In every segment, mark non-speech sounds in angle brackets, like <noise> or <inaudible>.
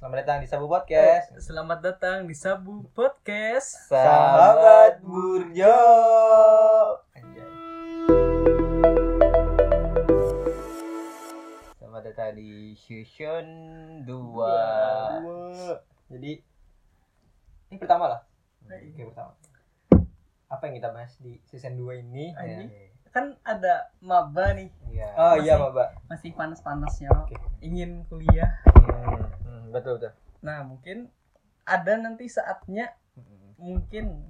Selamat datang di Sabu Podcast. Selamat datang di Sabu Podcast. Sahabat Burjo. Anjay. Selamat datang di season 2. Jadi ini pertama lah. Oke, pertama. Apa yang kita bahas di season 2 ini? Ini. Kan ada maba nih, Iya. Oh iya, Masih- Mbak. masih panas-panasnya. Oke. Ingin kuliah. Hmm, hmm, betul betul. Nah, mungkin ada nanti saatnya Hmm, mungkin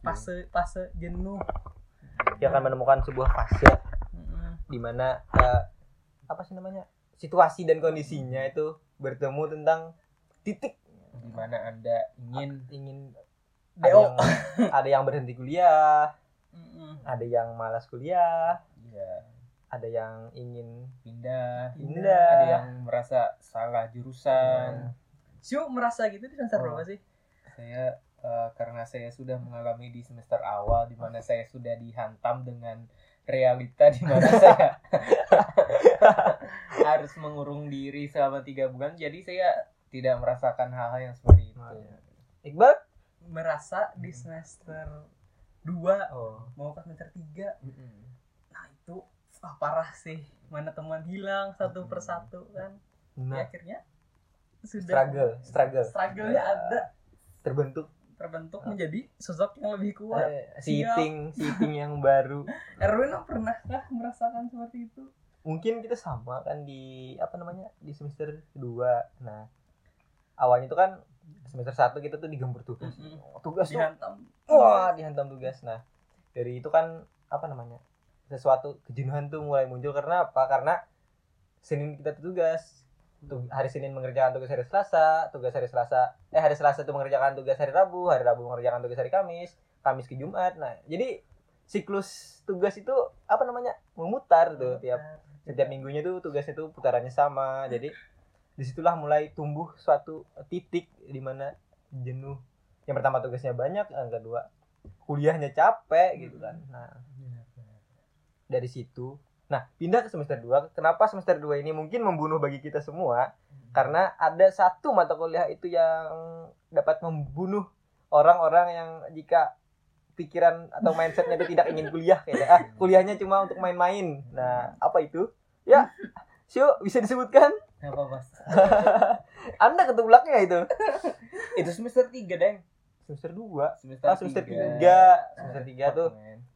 fase fase jenuh. Dia akan menemukan sebuah fase Mm-mm. di mana eh, apa sih namanya situasi dan kondisinya itu bertemu tentang titik di mana anda ingin ingin ada DO. yang, ada yang berhenti kuliah. Ada yang malas kuliah. Ya ada yang ingin pindah. Pindah. Ada yang merasa salah jurusan. Siu merasa gitu di semester Oh. berapa sih? saya eh, karena saya sudah mengalami di semester awal di mana saya sudah dihantam dengan realita di mana <laughs> saya <laughs> harus mengurung diri selama tiga bulan. Jadi saya tidak merasakan hal-hal yang seperti itu. Oh, iya. Iqbal? Merasa di semester 2 oh mau ke semester 3. Mm-mm. Nah, itu ah, parah sih. Mana teman hilang satu persatu kan. nah Ya, akhirnya sudah struggle struggle struggle-nya ada terbentuk terbentuk menjadi sosok yang lebih kuat. eh, seating seating yang baru <laughs> Erwin pernahkah merasakan seperti itu? mungkin kita sama kan di apa namanya di semester 2 nah awalnya itu kan semester 1 kita tuh digempur tugas. Mm-mm. tugas tuh Dihantam. wah dihantam tugas. Nah dari itu kan apa namanya sesuatu kejenuhan tuh mulai muncul. Karena apa? Karena Senin kita tuh tugas. Tuh, hari Senin mengerjakan tugas hari Selasa tugas hari Selasa eh hari Selasa tuh mengerjakan tugas hari Rabu hari Rabu mengerjakan tugas hari Kamis Kamis ke Jumat. Nah jadi siklus tugas itu apa namanya memutar tuh tiap setiap minggunya tuh tugasnya tuh putarannya sama. Jadi di situlah mulai tumbuh suatu titik di mana jenuh. Yang pertama tugasnya banyak yang kedua kuliahnya capek gitu kan. Nah dari situ. Nah pindah ke semester 2 kenapa semester 2 ini mungkin membunuh bagi kita semua? Karena ada satu mata kuliah itu yang dapat membunuh orang-orang yang jika pikiran atau mindsetnya itu tidak ingin kuliah kayak ah kuliahnya cuma untuk main-main. Nah apa itu? Ya <laughs> Sio bisa disebutkan apa mas <laughs> anda ketebelaknya itu? <laughs> Itu semester tiga deng. Semester 2 semester ah semester tiga. 3 semester 3 tuh.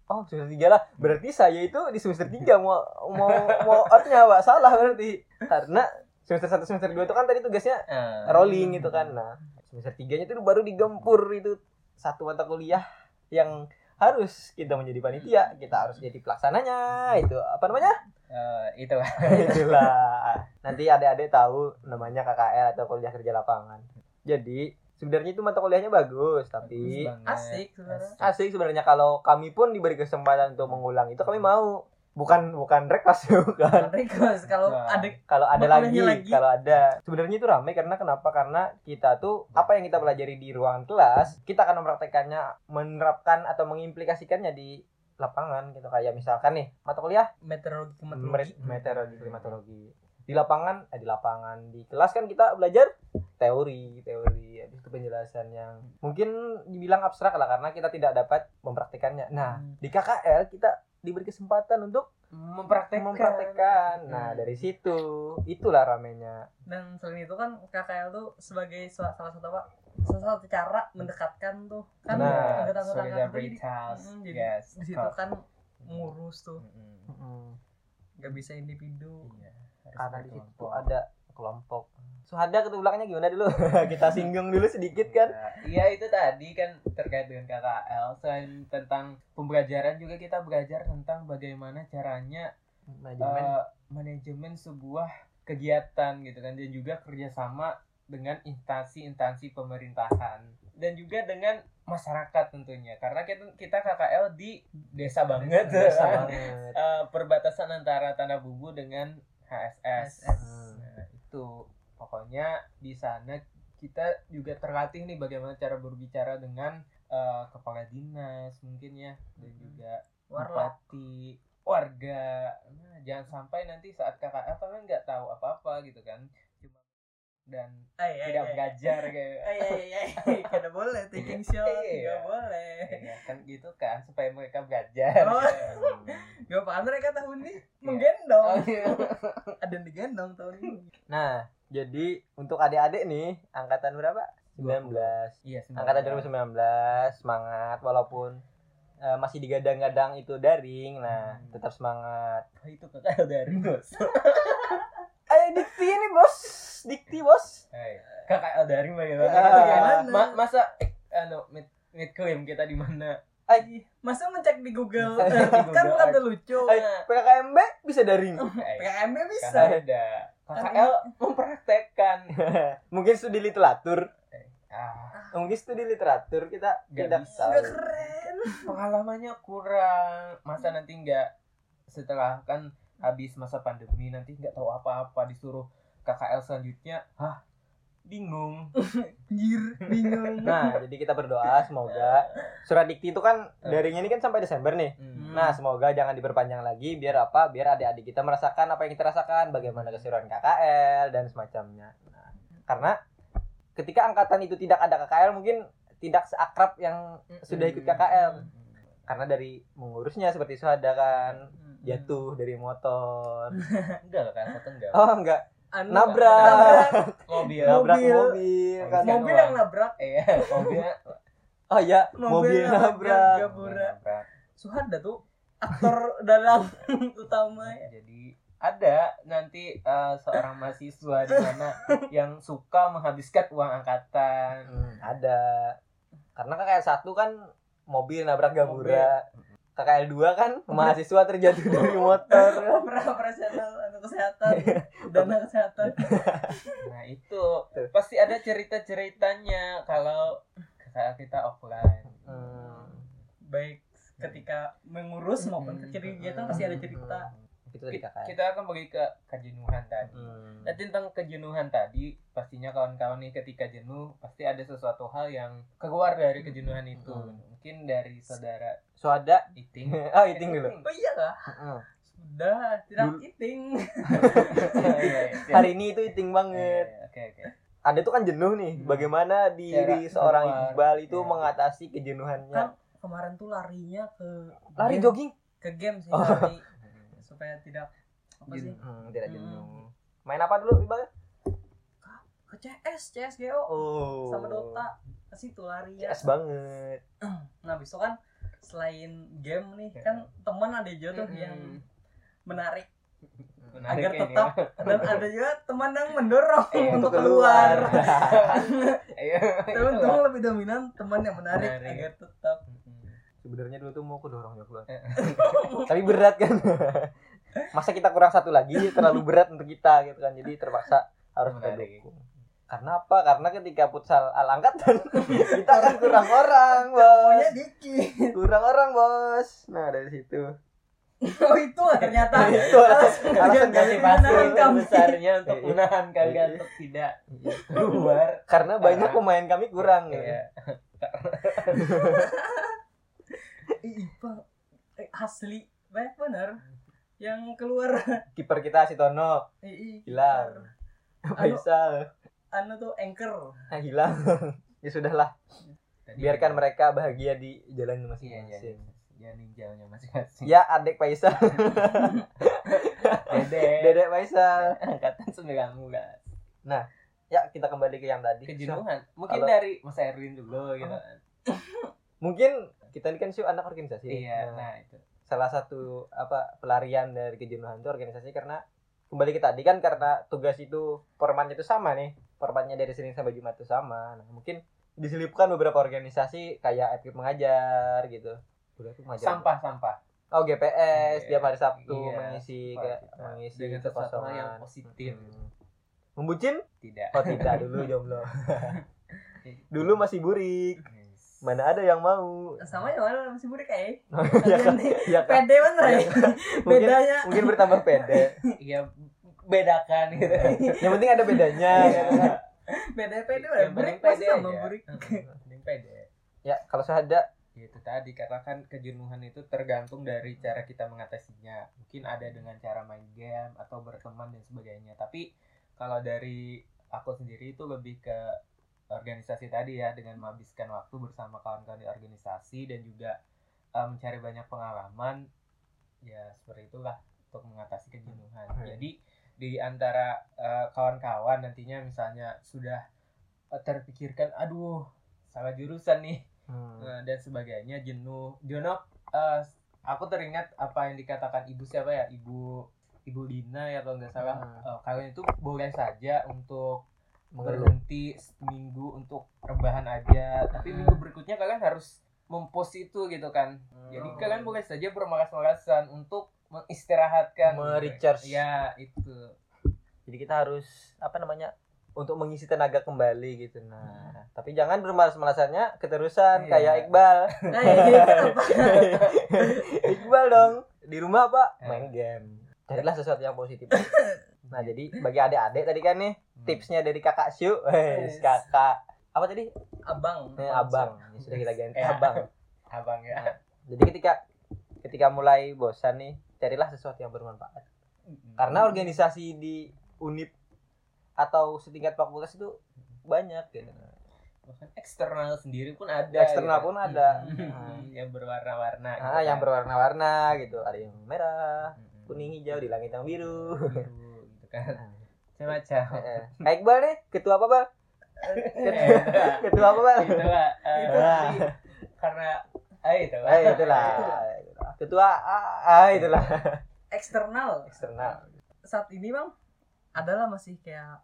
oh semester 3 lah. Berarti saya itu di semester 3 mau mau mau artinya apa? Salah berarti. Karena semester 1 semester 2 itu kan tadi tugasnya Ah. rolling gitu kan. Nah semester 3 nya itu baru digempur itu satu mata kuliah yang harus kita menjadi panitia kita harus jadi pelaksananya itu apa namanya? Eh, itulah. <laughs> Itulah. Nanti adik-adik tahu namanya KKL atau kuliah kerja lapangan. Jadi sebenarnya itu mata kuliahnya bagus tapi Bagus. Asik sebenarnya. asik sebenarnya. Kalau kami pun diberi kesempatan untuk mengulang itu kami mau bukan bukan request <laughs> bukan. Request kalau Nah. ada kalau ada lagi, lagi. kalau ada. Sebenarnya itu ramai karena kenapa? Karena kita tuh apa yang kita pelajari di ruangan kelas kita akan mempraktekannya menerapkan atau mengimplikasikannya di lapangan gitu. Kayak misalkan nih mata kuliah? Meteorologi klimatologi. meteorologi klimatologi. Di lapangan? Eh, di lapangan. Di kelas kan kita belajar teori teori. Habis itu penjelasan yang mungkin dibilang abstrak lah karena kita tidak dapat mempraktikannya nah Hmm. di KKL kita diberi kesempatan untuk mempraktekkan. mempraktekkan. Nah Hmm. dari situ itulah ramenya. Dan selain itu kan KKL tuh sebagai sa- salah satu apa? Salah satu cara mendekatkan tuh. Kan Nah, anggota-anggota tuh jadi, solidaritas Mm, jadi yes di situ kan ngurus tuh. Mm-mm. nggak bisa individu. Iya, harus karena di situ ada kelompok Suhada ketulangnya gimana dulu? <laughs> Kita singgung dulu sedikit kan? Iya itu tadi kan terkait dengan KKL selain tentang pembelajaran juga kita belajar tentang bagaimana caranya manajemen. eh, manajemen sebuah kegiatan gitu kan. Dan juga kerjasama dengan instansi-instansi pemerintahan. Dan juga dengan masyarakat tentunya. Karena kita kita KKL di desa banget. Biasa <laughs> kan. banget. Eh, perbatasan antara Tanah Bubu dengan HSS. HSS. Nah, itu pokoknya di sana kita juga terlatih nih bagaimana cara berbicara dengan eh, kepala dinas mungkin ya dan juga bupati warga. Nah, jangan sampai nanti saat KKL kalian nggak tahu apa apa gitu kan. Cuma dan Ah, iya, tidak iya. belajar kayak <laughs> Ah, <laughs> iya iya iya Kada boleh taking shot Iya. Gak boleh. Iya, kan gitu kan supaya mereka belajar. Oh. <laughs> Gak apa mereka tahun ini Iya. Menggendong. Oh, iya. Ada yang digendong tahun ini. Nah, jadi untuk adik-adik nih, angkatan berapa? 19. iya Angkatan 2019, semangat walaupun eh, masih digadang-gadang itu daring. Nah, Hmm. tetap semangat. Oh, itu kakak dari bos <laughs> Ayo dikti ini, Bos. Dikti, Bos. Hai, kakak dari bagaimana. Bagaimana? Ma- masa eh, anu mid mid claim kita di mana Ay, Masa mencek di Google Di Google Kan bukan lucu ay, PKKMB bisa daring. PKMB bisa Kan ada KKL mempraktekkan <laughs> Mungkin studi literatur. ah Mungkin studi literatur kita Nggak tidak bisa. tahu. Gak keren pengalamannya kurang masa nanti nggak setelah kan habis masa pandemi nanti nggak tahu apa-apa disuruh KKL selanjutnya hah bingung <laughs> Anjir Bingung <laughs> Nah, jadi kita berdoa semoga surat dikti itu kan daringnya ini kan sampai Desember nih. Hmm. Nah, semoga jangan diperpanjang lagi biar apa? Biar adik-adik kita merasakan apa yang kita rasakan, bagaimana keseruan KKL dan semacamnya. Nah, karena ketika angkatan itu tidak ada KKL mungkin tidak seakrab yang sudah ikut KKL. Karena dari mengurusnya seperti suada kan jatuh dari motor. <laughs> enggak kan satu enggak Oh, enggak. Anu, Nabrak. mobil Nabrak Mobil. mobil kan. <laughs> Mobil. Mobil yang nabrak iya mobilnya Oh iya, Mobil mobil nabrak. nabrak. Gabura. nabrak. Suhada tuh aktor <laughs> dalam <laughs> utama ya. jadi ada nanti eh, seorang mahasiswa di sana yang suka menghabiskan uang angkatan Hmm, ada. Karena KKL 1 kan mobil nabrak Gabura. KKL 2 kan mahasiswa terjatuh dari motor. operasional kesehatan dana kesehatan <laughs> Nah itu pasti ada cerita-ceritanya kalau kakak kita offline. Hmm. baik ketika mengurus maupun kegiatan pasti ada cerita Itu dari Kita, akan pergi ke kejenuhan tadi. Hmm. Nah tentang kejenuhan tadi pastinya kawan-kawan nih ketika jenuh pasti ada sesuatu hal yang keluar dari kejenuhan itu. Hmm. Mungkin dari saudara Suada. Iting. <laughs> oh, eating dulu. oh iya Heeh. Sudah tidak Dulu- eating <laughs> <laughs> Iya, iya. Hari ini itu eating Iya, banget. iya, Oke oke. Ada tuh kan jenuh nih. Hmm. Bagaimana diri Cara seorang. Iqbal itu Iya. mengatasi kejenuhannya? kan kemarin tuh larinya ke Lari game- jogging? ke game sih Oh. lari <laughs> supaya tidak apa sih Hmm, tidak Hmm. jenuh. Main apa dulu Iqbal? ke CS CSGO Oh. sama Dota ke situ larinya CS banget. <clears throat> nah besok kan selain game nih Ya. kan teman ada juga tuh Mm-mm. yang menarik Menarik agar tetap dan ada juga teman yang mendorong Iya, untuk untuk keluar Iya. tapi untung lebih dominan teman yang menarik, Menarik. agar tetap Sebenarnya dulu tuh mau aku dorong ya keluar. <laughs> Tapi berat kan. Masa kita kurang satu lagi terlalu berat untuk kita gitu kan. Jadi terpaksa harus kita dukung. Karena apa? Karena ketika futsal al angkatan <laughs> kita kan kurang orang, bos. Kurang orang, bos. Nah, dari situ. <laughs> oh itu ternyata Itu alasan, alasan <laughs> Motivasi besarnya untuk Iya. menahan kalian Iya. untuk tidak keluar. karena banyak pemain kami kurang. Iya. <laughs> Ih, Bang. Eh, asli banyak bener yang keluar Kiper kita si Tono hilang. Anu, Faisal anu tuh anchor ah, hilang. ya sudahlah, biarkan mereka bahagia di jalan Iya, iya. masing-masing. Ya ninjanya masing-masing. Ya, adik Faisal. Dede. Dedek Faisal. <laughs> Angkatan 19. Ya, kita kembali ke yang tadi. Kejenuhan. Mungkin Kalau- dari Mas Erwin dulu gitu. kan. <laughs> Mungkin kita ini kan sih anak organisasi. Iya, Nah, nah itu. salah satu apa pelarian dari kejenuhan itu organisasi karena kembali ke tadi kan karena tugas itu formatnya itu sama nih. Formatnya dari Senin sampai Jumat itu sama. Nah, mungkin diselipkan beberapa organisasi kayak aktif mengajar gitu. Udah tuh mengajar. Sampah-sampah. Oh, GPS Iya. tiap hari Sabtu Iya, mengisi kayak mengisi Dengan sesuatu yang positif. Hmm. Membucin? Tidak. Oh, tidak <laughs> dulu jomblo. <laughs> dulu masih burik. Mana ada yang mau? sama yang mana masih burik kayak ya, ya, kan? pede bener ya <laughs> mungkin, bedanya mungkin bertambah pede. Iya, bedakan gitu. Yang penting ada bedanya. Iya. gitu kan. pede pede Yang burik pasti sama aja. burik Penting pede. Ya, kalau saya ada Ya, itu tadi karena kan kejenuhan itu tergantung dari cara kita mengatasinya. Mungkin ada dengan cara main game atau berteman dan sebagainya. Tapi kalau dari aku sendiri itu lebih ke organisasi tadi ya dengan menghabiskan waktu bersama kawan-kawan di organisasi dan juga eh, mencari banyak pengalaman ya seperti itulah untuk mengatasi kejenuhan. Hmm. jadi di antara eh, kawan-kawan nantinya misalnya sudah eh, terpikirkan aduh salah jurusan nih Hmm. Nah, dan sebagainya jenuh jenuh eh, aku teringat apa yang dikatakan ibu siapa ya ibu ibu Dina ya kalau nggak salah Hmm. Eh, kalian itu boleh saja untuk Mengeluh. berhenti seminggu untuk rebahan aja tapi Hmm. minggu berikutnya kalian harus mempost itu gitu kan jadi Hmm. kalian boleh saja bermalas-malasan untuk mengistirahatkan Me-recharge. ya itu Jadi kita harus apa namanya untuk mengisi tenaga kembali gitu. Nah, tapi jangan bermalas-malasannya keterusan Iya. kayak Iqbal. <laughs> Nah, ya, gitu apa? Iqbal dong di rumah apa? Eh. Main game. Carilah sesuatu yang positif. Nah, jadi bagi adik-adik tadi kan nih tipsnya dari kakak Syu, Yes. kakak apa tadi? Abang. Eh, abang. Ya, sudah kita ganti abang. <laughs> abang ya Nah, jadi ketika ketika mulai bosan nih, carilah sesuatu yang bermanfaat. Karena organisasi di unit atau setingkat fakultas itu banyak gitu. bahkan eksternal sendiri pun ada Eksternal gitu. pun ada. Hmm, <laughs> yang berwarna-warna gitu Ah, yang kan. berwarna-warna gitu. Ada yang merah, Mm-mm. kuning, hijau di langit yang biru. biru gitu kan <laughs> macam-macam eh, eh. Kak Iqbal nih, ketua apa, Bal? Eh, <laughs> Ketua apa, Bal? eh, Ah. tapi karena ah itu lah Eh, itulah. itulah. Ketua ah, ah, itulah. Eksternal. Eksternal. Saat ini bang, adalah masih kayak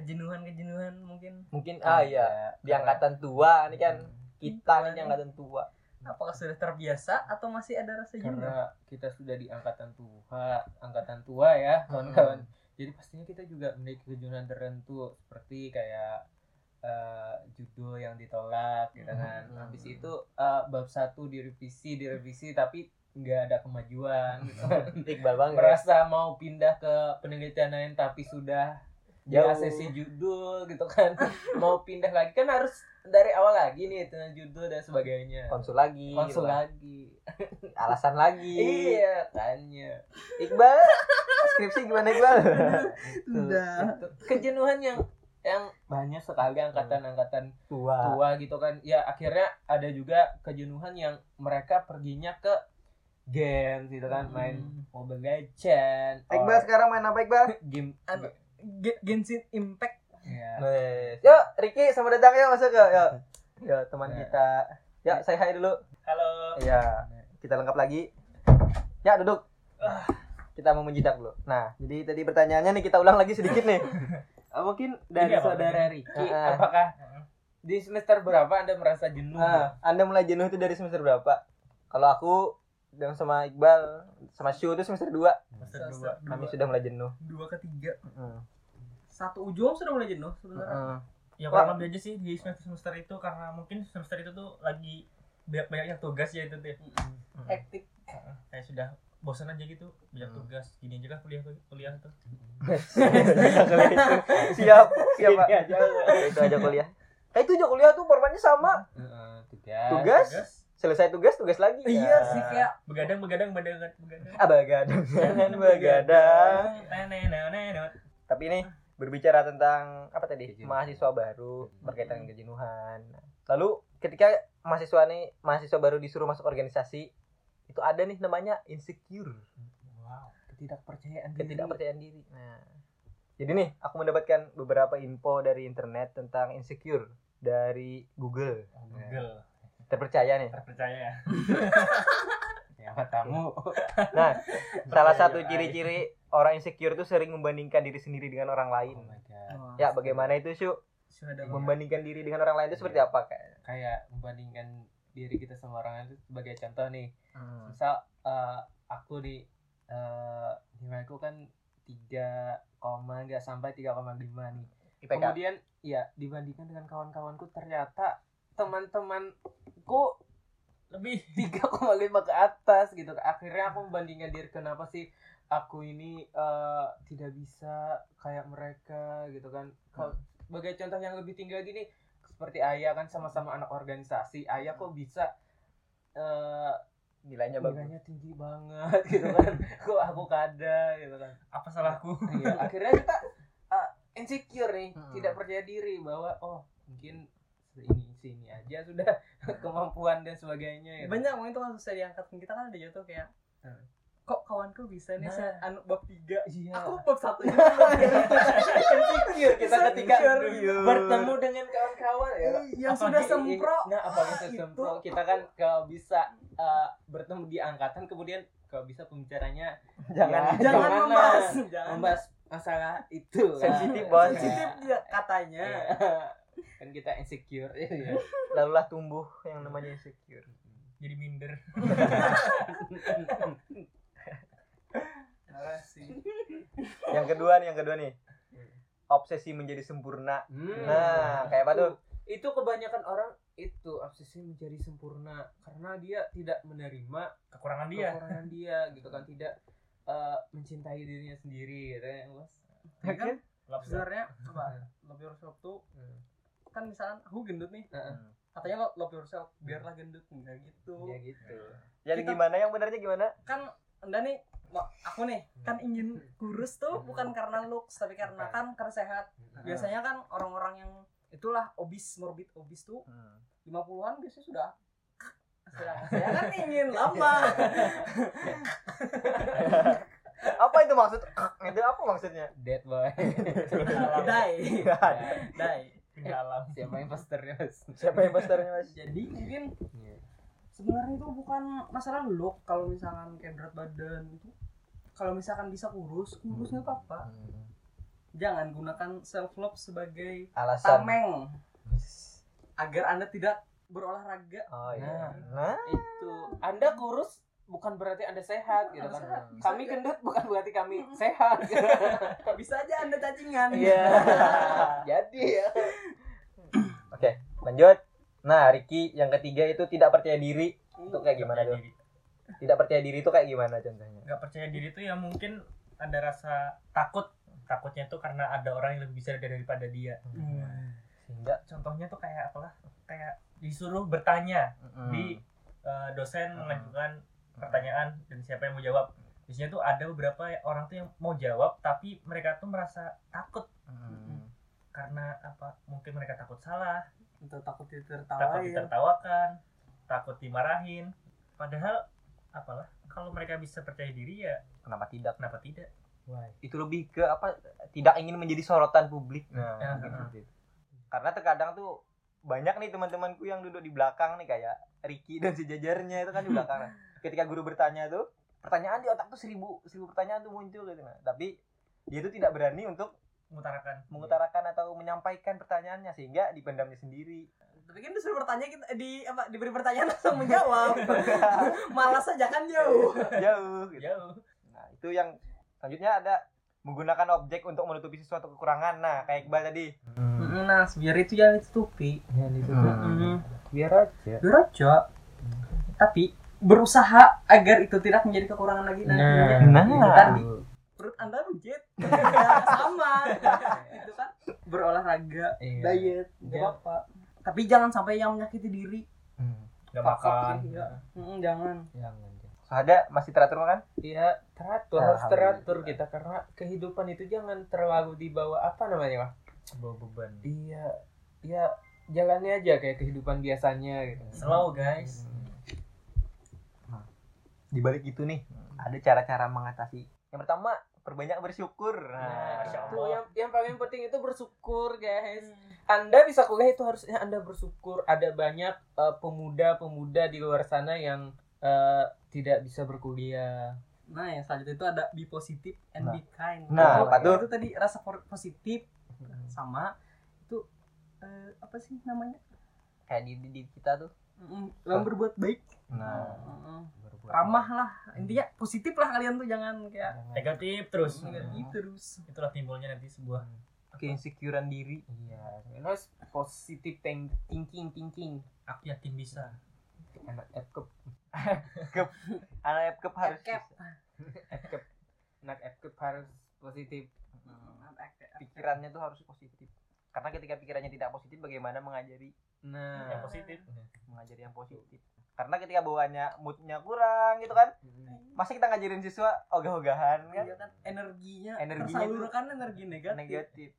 kejenuhan-kejenuhan mungkin. Mungkin ah iya, di angkatan tua nih kan kita nih di angkatan tua. Apakah sudah terbiasa atau masih ada rasa jenuh? karena kita sudah di angkatan tua angkatan tua ya kawan-kawan jadi pastinya kita juga memiliki kejenuhan tertentu seperti kayak eh, judul yang ditolak gitu kan Hmm. habis itu eh, bab satu direvisi direvisi tapi nggak ada kemajuan gitu kan. <laughs> Iqbal banget. merasa mau pindah ke penelitian lain tapi sudah di Jauh. ACC judul gitu kan <laughs> mau pindah lagi kan harus dari awal lagi nih dengan judul dan sebagainya konsul lagi. konsul gitu. lagi <laughs> Alasan lagi. iya tanya Iqbal, skripsi gimana Iqbal? <laughs> Udah. Itu kejenuhan yang yang banyak sekali angkatan-angkatan Tua. tua gitu kan ya akhirnya ada juga kejenuhan yang mereka perginya ke game gitu kan Hmm. main Mobile Legend Iqbal or sekarang main apa Iqbal? game Genshin Impact. ya. Yuk, Ricky sama datang yuk masuk yuk. Yuk, yuk teman Ya. kita. Ya, saya hai dulu. halo Iya, kita lengkap lagi. Ya, duduk. Kita mau menjidak dulu. Nah, jadi tadi pertanyaannya nih kita ulang lagi sedikit nih. <laughs> Mungkin dari Ini apa? saudara Ricky Ah. apakah di semester berapa anda merasa jenuh Nah, Anda mulai jenuh itu dari semester berapa? Kalau aku dan sama Iqbal sama Syu itu semester 2 Semester dua. dua, kami sudah mulai jenuh. dua ketiga. Heeh. Satu ujung sudah mulai jenuh sebenarnya. ya Wah. kurang lebih aja sih di semester semester itu karena mungkin semester itu tuh lagi banyak banyaknya tugas ya itu tuh ya. Hektik. kayak sudah bosan aja gitu banyak Hmm. tugas gini aja kan kuliah kuliah tuh <laughs> Siap, siap Pak. Itu aja kuliah. Eh itu aja kuliah tuh formatnya sama. Tugas, tugas selesai tugas tugas lagi. Iya ya. sih kayak begadang begadang begadang begadang. Ah <laughs> begadang. Begadang tapi ini berbicara tentang apa tadi? Kejenuhan. mahasiswa baru berkaitan dengan kejenuhan. Lalu ketika mahasiswa nih mahasiswa baru disuruh masuk organisasi itu ada nih namanya insecure. Wow ketidakpercayaan diri. ketidakpercayaan diri. Nah jadi nih aku mendapatkan beberapa info dari internet tentang insecure dari Google. Google. Terpercaya nih. terpercaya ya <laughs> ya matamu Nah, salah satu ciri-ciri orang insecure itu sering membandingkan diri sendiri dengan orang lain. oh my god Wah, Ya, bagaimana itu, Syu? Membandingkan diri dengan orang lain itu seperti apa kayak? kayak membandingkan diri kita sama orang lain itu sebagai contoh nih Hmm. misal eh, aku di eh nilaiku kan 3, nggak sampai 3,5 nih IPK. kemudian ya dibandingkan dengan kawan-kawanku ternyata teman-temanku lebih <laughs> 3,5 ke atas gitu. Akhirnya aku membandingkan diri kenapa sih aku ini eh, tidak bisa kayak mereka gitu kan. Kalau sebagai contoh yang lebih tinggi lagi nih seperti ayah kan sama-sama anak organisasi. Ayah kok bisa eh Nilainya bagus. nilainya tinggi banget gitu kan. <laughs> Kok aku kada gitu kan. Apa salahku iya akhirnya kita ah, insecure nih. Hmm. tidak percaya diri bahwa oh mungkin ini sini aja sudah <laughs> kemampuan dan sebagainya gitu. banyak mungkin tuh kasus saya diangkat kita kan ada jatuh kayak Hmm. kok kawanku bisa nih Nah. saya anu bab tiga Iya. aku bab satu <laughs> insecure kita ketika bertemu dengan kawan-kawan ya yang sudah sempro nah apalagi sudah itu. sempro kita kan kalau bisa eh, bertemu di angkatan kemudian kalau bisa pembicaranya Jangan Ya, jangan Jangan membahas jangan membahas masalah itu. Sensitif, Bos. sensitif dia katanya Iya. Kan kita insecure ya. <laughs> lalulah tumbuh yang namanya insecure. jadi minder narasi Yang kedua nih, yang kedua nih. Obsesi menjadi sempurna. Hmm. Nah, kayak apa tuh? itu kebanyakan orang itu obsesi menjadi sempurna karena dia tidak menerima kekurangan dia kekurangan dia gitu kan tidak eh, mencintai dirinya sendiri gitu ya ya kan sebenarnya apa love yourself tuh Hmm. Kan misalkan aku gendut nih Heeh. katanya lo love yourself biarlah gendut enggak gitu. Ya gitu. Jadi Kita- gimana yang benarnya gimana? kan anda nih aku nih kan ingin kurus tuh bukan karena looks tapi karena kan karena sehat. Biasanya kan orang-orang yang itulah obes morbid obes tuh 50-an biasanya sudah sedangkan saya kan ingin lama. <laughs> Apa itu maksud? itu apa maksudnya? dead boy. <laughs> <laughs> Die. Die dalam siapa yang posternya bos Siapa yang posternya, Mas? jadi mungkin Iya. sebenarnya itu bukan masalah look kalau misalkan kayak berat badan itu kalau misalkan bisa kurus kurusnya tuh apa? Jangan gunakan self love sebagai Alasan. tameng. <laughs> Agar anda tidak berolahraga. Oh iya. Nah, itu. Anda kurus bukan berarti anda sehat gitu kan? Sehat, kami aja. gendut bukan berarti kami <laughs> sehat. Bisa aja anda cacingan? Iya. <laughs> Jadi ya lanjut. Nah, Ricky yang ketiga itu tidak percaya diri. Itu kayak gimana tuh? Diri. Tidak percaya diri itu kayak gimana contohnya? nggak percaya diri tuh ya mungkin ada rasa takut takutnya tuh karena ada orang yang lebih bisa daripada dia Sehingga contohnya tuh kayak apalah kayak disuruh bertanya mm, di eh, dosen Hmm. mengajukan pertanyaan dan siapa yang mau jawab biasanya tuh ada beberapa orang tuh yang mau jawab tapi mereka tuh merasa takut mm, karena apa mungkin mereka takut salah untuk takut takut ditertawain ditertawakan takut dimarahin padahal apalah kalau mereka bisa percaya diri ya kenapa tidak? kenapa tidak Itu lebih ke apa? Tidak ingin menjadi sorotan publik. Nah, Ya, gitu. gitu. Karena terkadang tuh banyak nih teman-temanku yang duduk di belakang nih kayak Ricky dan sejajarnya itu kan di belakang. Nah, Ketika guru bertanya tuh, pertanyaan di otak tuh seribu seribu pertanyaan tuh muncul gitu. Nah, tapi dia tuh tidak berani untuk mengutarakan mengutarakan atau menyampaikan pertanyaannya sehingga dipendamnya sendiri. tapi kan disuruh bertanya kita di apa diberi pertanyaan langsung menjawab <laughs> malas aja kan jauh Jauh gitu. jauh Nah, itu yang selanjutnya ada menggunakan objek untuk menutupi sesuatu kekurangan. Nah, kayak Iqbal tadi. nah biar itu jangan ditutupi Hmm. biar aja biar aja tapi berusaha agar itu tidak menjadi kekurangan lagi nantinya Nah. itu tadi anda rujit sama itu kan berolahraga Iya. diet nggak apa tapi jangan sampai yang menyakiti diri nggak Pakok makan sih, ya. Mm, jangan jangan So, ada masih teratur makan? Iya teratur harus teratur kita karena kehidupan itu jangan terlalu dibawa apa namanya Wah? bawa beban Iya ya jalannya aja kayak kehidupan biasanya gitu. slow guys Di balik itu nih, ada cara-cara mengatasi. Yang pertama, perbanyak bersyukur. Nah, Nah, itu Allah. yang yang paling penting itu bersyukur guys. Hmm. Anda bisa kuliah itu harusnya Anda bersyukur. Ada banyak eh, pemuda-pemuda di luar sana yang eh, tidak bisa berkuliah. nah yang selanjutnya itu ada be positive and Nah. be kind Nah, Itu- apa tuh? itu tadi rasa positif sama itu eh, apa sih namanya kayak di, di, di kita tuh. Mm, yang berbuat baik Nah, Mm, ramah lah. Intinya positif lah kalian tuh jangan kayak negatif terus. Negatif terus. Itulah timbulnya nanti sebuah keinsecurean diri. Iya, harus positive think- thinking thinking. aku yakin bisa. Anak FKP, Anak FKP harus. FKP, anak FKP harus positif. pikirannya tuh harus positif. Karena ketika pikirannya tidak positif, bagaimana mengajari? Nah, yang positif. Mengajari yang positif? Karena ketika bawaannya moodnya kurang gitu kan, masa kita ngajarin siswa ogah-ogahan kan? Iya kan energinya Energinya tersalurkan energi negatif. Negatif.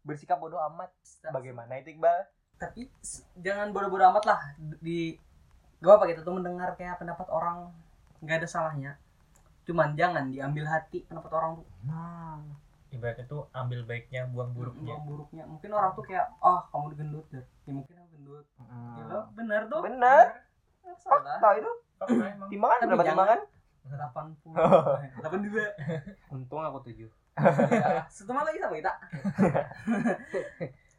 bersikap bodoh amat. Bagaimana itu Iqbal? Tapi jangan bodoh-bodoh amat lah. Di gak apa kita tuh mendengar kayak pendapat orang nggak ada salahnya. Cuman jangan diambil hati pendapat orang tuh. Nah ibaratnya tuh ambil baiknya buang buruknya. Buruk- buruknya. Mungkin orang tuh kayak ah kamu gendut deh. Ya mungkin aku gendut. Ya lo benar tuh benar Itu Fakta emang. <clears throat> timbangan Tapi berapa jangan- timbangan 80 82 <laughs> untung aku tujuh <laughs> Setengah lagi sama kita. <laughs>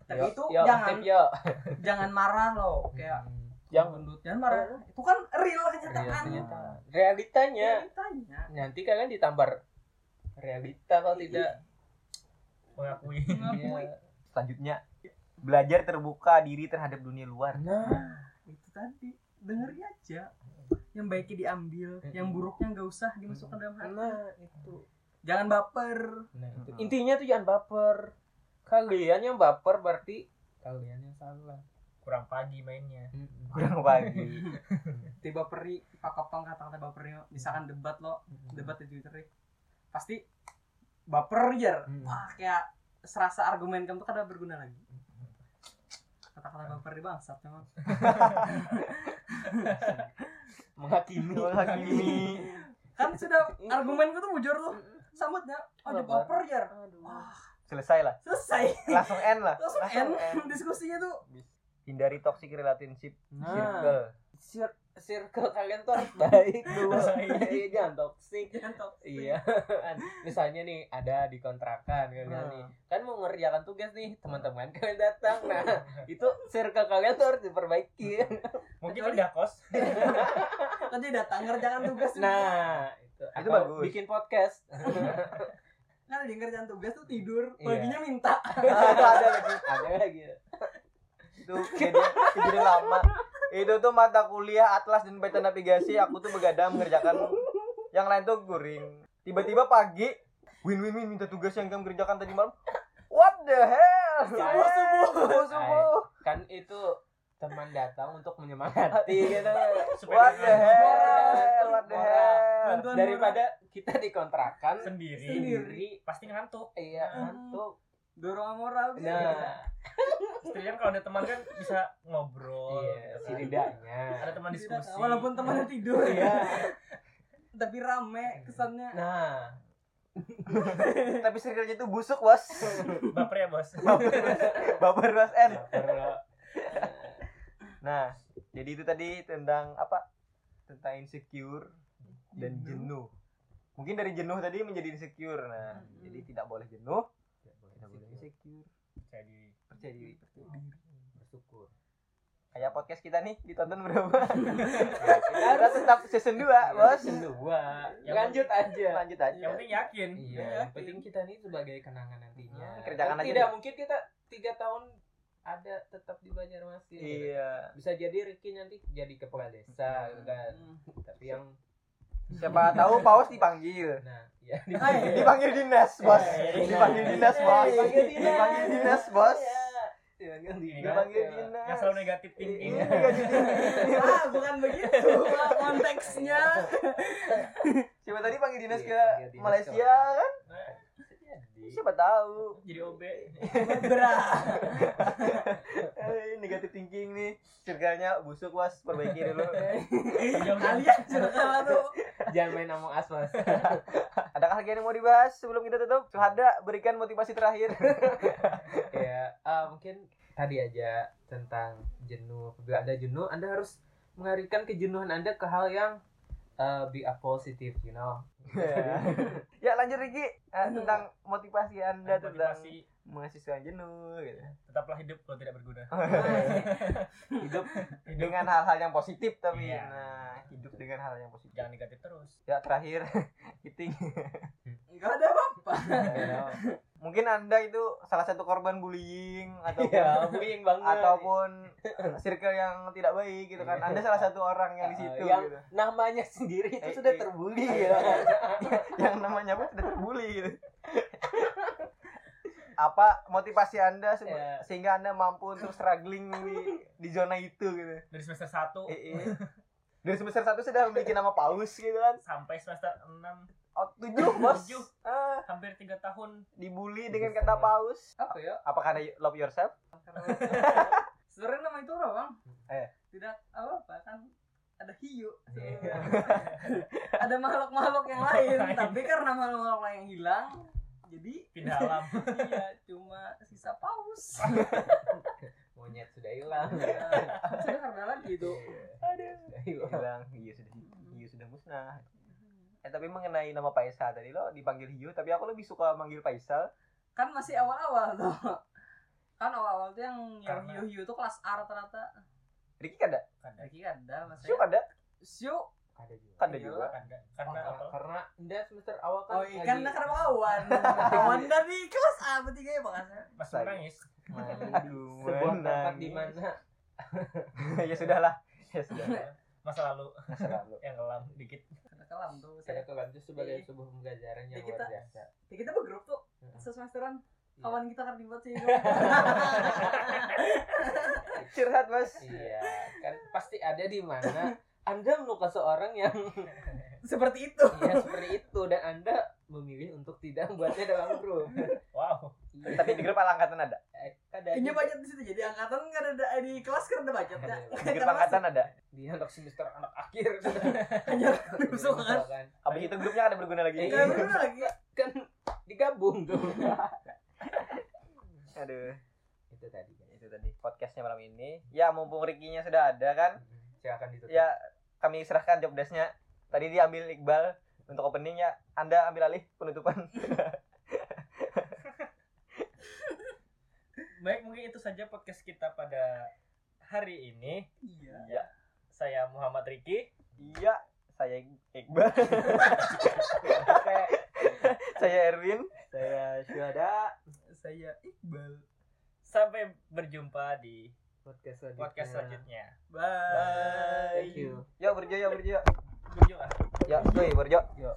Tapi itu yo, jangan yo. jangan marah loh kayak yang gendut jangan marah. Itu kan real Iya, kenyataan. realitanya Realitanya. nanti kalian ditampar realita kalau tidak mengakui Mengakui. Iya. selanjutnya belajar terbuka diri terhadap dunia luar nah Itu tadi dengerin aja. Yang baiknya diambil, yang buruknya nggak usah dimasukkan dalam hati. nah itu Jangan baper. nah itu intinya tuh jangan baper kalian yang baper berarti kalian yang salah kurang pagi mainnya kurang pagi <laughs> Tiba peri pakapang kata-kata bapernya misalkan debat lo, debat di Twitter nih. Pasti baper jar. Hmm. Wah, kayak serasa argumen kamu tuh kada berguna lagi. Kata-kata baper di bangsat memang. <laughs> menghakimi. Menghakimi. Kan sudah argumenku tuh bujur tuh. Sambutnya ada Baper. baper jar. Aduh. wah selesai lah. Selesai. Langsung end lah. Langsung end. <laughs> Diskusinya tuh. Hindari toxic relationship. Nah. Circle. Cir- circle kalian tuh harus <laughs> baik dulu. <laughs> Iya, jangan toxic. Jangan toxic. Iya. Misalnya nih ada di kontrakan kalian Hmm. nih. Kan mau ngerjakan tugas nih teman-teman kalian datang. Nah <laughs> itu circle kalian tuh harus diperbaiki. Mungkin Kecuali- pindah kos. Tadi datang ngerjakan tugas nah itu. Itu Atau bagus. bikin podcast. Kan di ngerjakan tugas tuh tidur Iya. paginya minta. Ada ada lagi ada lagi. Itu kejadian kejadian lama itu tuh mata kuliah atlas dan beta navigasi. Aku tuh begadang mengerjakan yang lain tuh guring. Tiba-tiba pagi win win win minta tugas yang kamu kerjakan tadi malam. What the hell? Subuh, subuh. subuh subuh. Kan itu teman datang untuk menyemangati gitu. what the hell? what the hell? Bantuan daripada kita dikontrakan sendiri. Sendiri. pasti ngantuk. iya ngantuk dorong moral gitu. nah. <laughs> Setidaknya kalau ada teman kan bisa ngobrol iya gitu kan. setidaknya. Ada teman diskusi. walaupun temannya tidur. Iya. <laughs> Tapi rame kesannya. Nah. <laughs> Tapi circle itu busuk bos. Baper ya bos? Baper bos N. Nah jadi itu tadi tentang apa? Tentang insecure dan jenuh. mungkin dari jenuh tadi menjadi insecure. Nah Hmm. jadi tidak boleh jenuh insecure jadi percaya diri. Bersyukur. Kayak podcast kita nih ditonton berapa? <laughs> Kita tetap season 2 bos. Season dua. Yang lanjut aja. Lanjut aja. Yang penting yakin. Iya yang penting kita nih sebagai kenangan nantinya. Hmm, kerjakan aja tidak mungkin kita tiga tahun ada tetap di Banjarmasin. Iya. Bisa jadi Ricky nanti jadi kepala desa gitu kan Hmm. tapi yang siapa tahu paus dipanggil. Nah ya dipanggil dinas bos. Eh, dipanggil dinas bos. Dipanggil dinas. dinas bos. Iya. dipanggil dinas ya. yang selalu negatif thinking. Iya, negatif thinking. <laughs> ah bukan begitu. Konteksnya. Siapa tadi panggil dinas Iya, ke Malaysia kan? Nah, siapa tahu. Jadi OB berat Eh, negatif thinking nih. Circle-nya busuk was perbaiki dulu. <laughs> Kalian circle tuh jangan main ngomong aswas <laughs> adakah lagi yang mau dibahas sebelum kita tutup? Suhada berikan motivasi terakhir. <laughs> Ya eh, mungkin tadi aja tentang jenuh. Apabila ada jenuh anda harus mengalihkan kejenuhan anda ke hal yang eh, be a positive you know? <laughs> Ya lanjut Riki. Eh, tentang motivasi anda tentang motivasi mahasiswa yang jenuh gitu. Tetaplah hidup kalau tidak berguna. <laughs> Hidup dengan hal-hal yang positif tapi Iya. nah hidup dengan hal yang positif. Jangan negatif terus. Ya terakhir <laughs> Kiting <laughs> nggak ada apa-apa. Mungkin anda itu salah satu korban bullying ataupun ya bullying banget. ataupun circle yang tidak baik gitu kan. Anda salah satu orang yang di Eh, situ yang gitu. namanya sendiri itu Eh, sudah iya. terbully Iya. ya. Yang namanya pun sudah terbully gitu apa motivasi anda se- Ya. sehingga anda mampu untuk struggling di di zona itu gitu. Dari semester 1 Eh, eh. dari semester satu sudah memiliki nama paus gitu kan? Sampai semester 6 oh tujuh bos. Tujuh. ah, hampir tiga tahun. Dibully dengan kata paus apa ya? Apakah ada love yourself? Sebenarnya nama itu apa bang. Eh. tidak apa apa kan ada hiu. Sebenarnya. ada makhluk-makhluk yang lain. <laughs> Tapi karena makhluk-makhluk yang hilang jadi pindah alam. <laughs> Iya cuma sisa paus. <laughs> Monyet sudah hilang. Ya, sudah karena lagi itu. Sudah hilang. Hilang hiu sudah hiu sudah musnah. Eh tapi mengenai nama Faisal tadi lo dipanggil hiu tapi aku lebih suka manggil Faisal. Kan masih awal-awal tuh. Kan awal-awal tuh yang yang hiu-hiu tuh kelas A rata-rata Ricky kan ada ada lagi ada mas Siu ada Siu ada juga. Kan ada Iya. juga. ada karena karena, apa? Karena enggak semester awal kan oh iya karena karena kawan kawan dari kelas A bertiga ya Saya- menangis aduh <laughs> sebuah tempat di mana? <laughs> Ya sudahlah ya sudah masa lalu. Masa lalu. <laughs> Yang kelam dikit. Ada kelam tuh saya saya kelam itu sebagai Iya. sebuah pembelajaran yang Ya, kita- luar biasa. ya, kita bergrup tuh Heeh. sesemesteran Iya. kawan kita kan dibuat sih. Curhat mas. Iya kan pasti ada di mana anda melukai seorang yang <laughs> seperti itu. Iya seperti itu. Dan anda memilih untuk tidak membuatnya dalam grup <laughs> wow. Iya. tapi di grup angkatan ada? Eh, ada ini budget di situ. Jadi angkatan kan ada di kelas kan ada budgetnya di grup angkatan ada? Di anak semester anak akhir. <laughs> Hanya rusuh kan? kan. Abis itu grupnya ada berguna lagi. Iya. Gak bener lagi. Kan digabung tuh. Aduh. Itu tadi kan itu tadi podcastnya malam ini. Ya mumpung Ricky-nya sudah ada kan silakan ditutup. Ya kami serahkan job desk-nya. Tadi diambil Iqbal untuk openingnya. Anda ambil alih penutupan. <laughs> Baik mungkin itu saja podcast kita pada hari ini. Iya. Iya saya Muhammad Riki. Iya saya Iqbal. <laughs> Saya Erwin. Saya Syuhada. Saya Iqbal. Sampai berjumpa di podcast selanjutnya. Podcast selanjutnya. Bye. Thank you. Yuk berjo yuk berjo berjumpa yuk cuy berjo Yuk.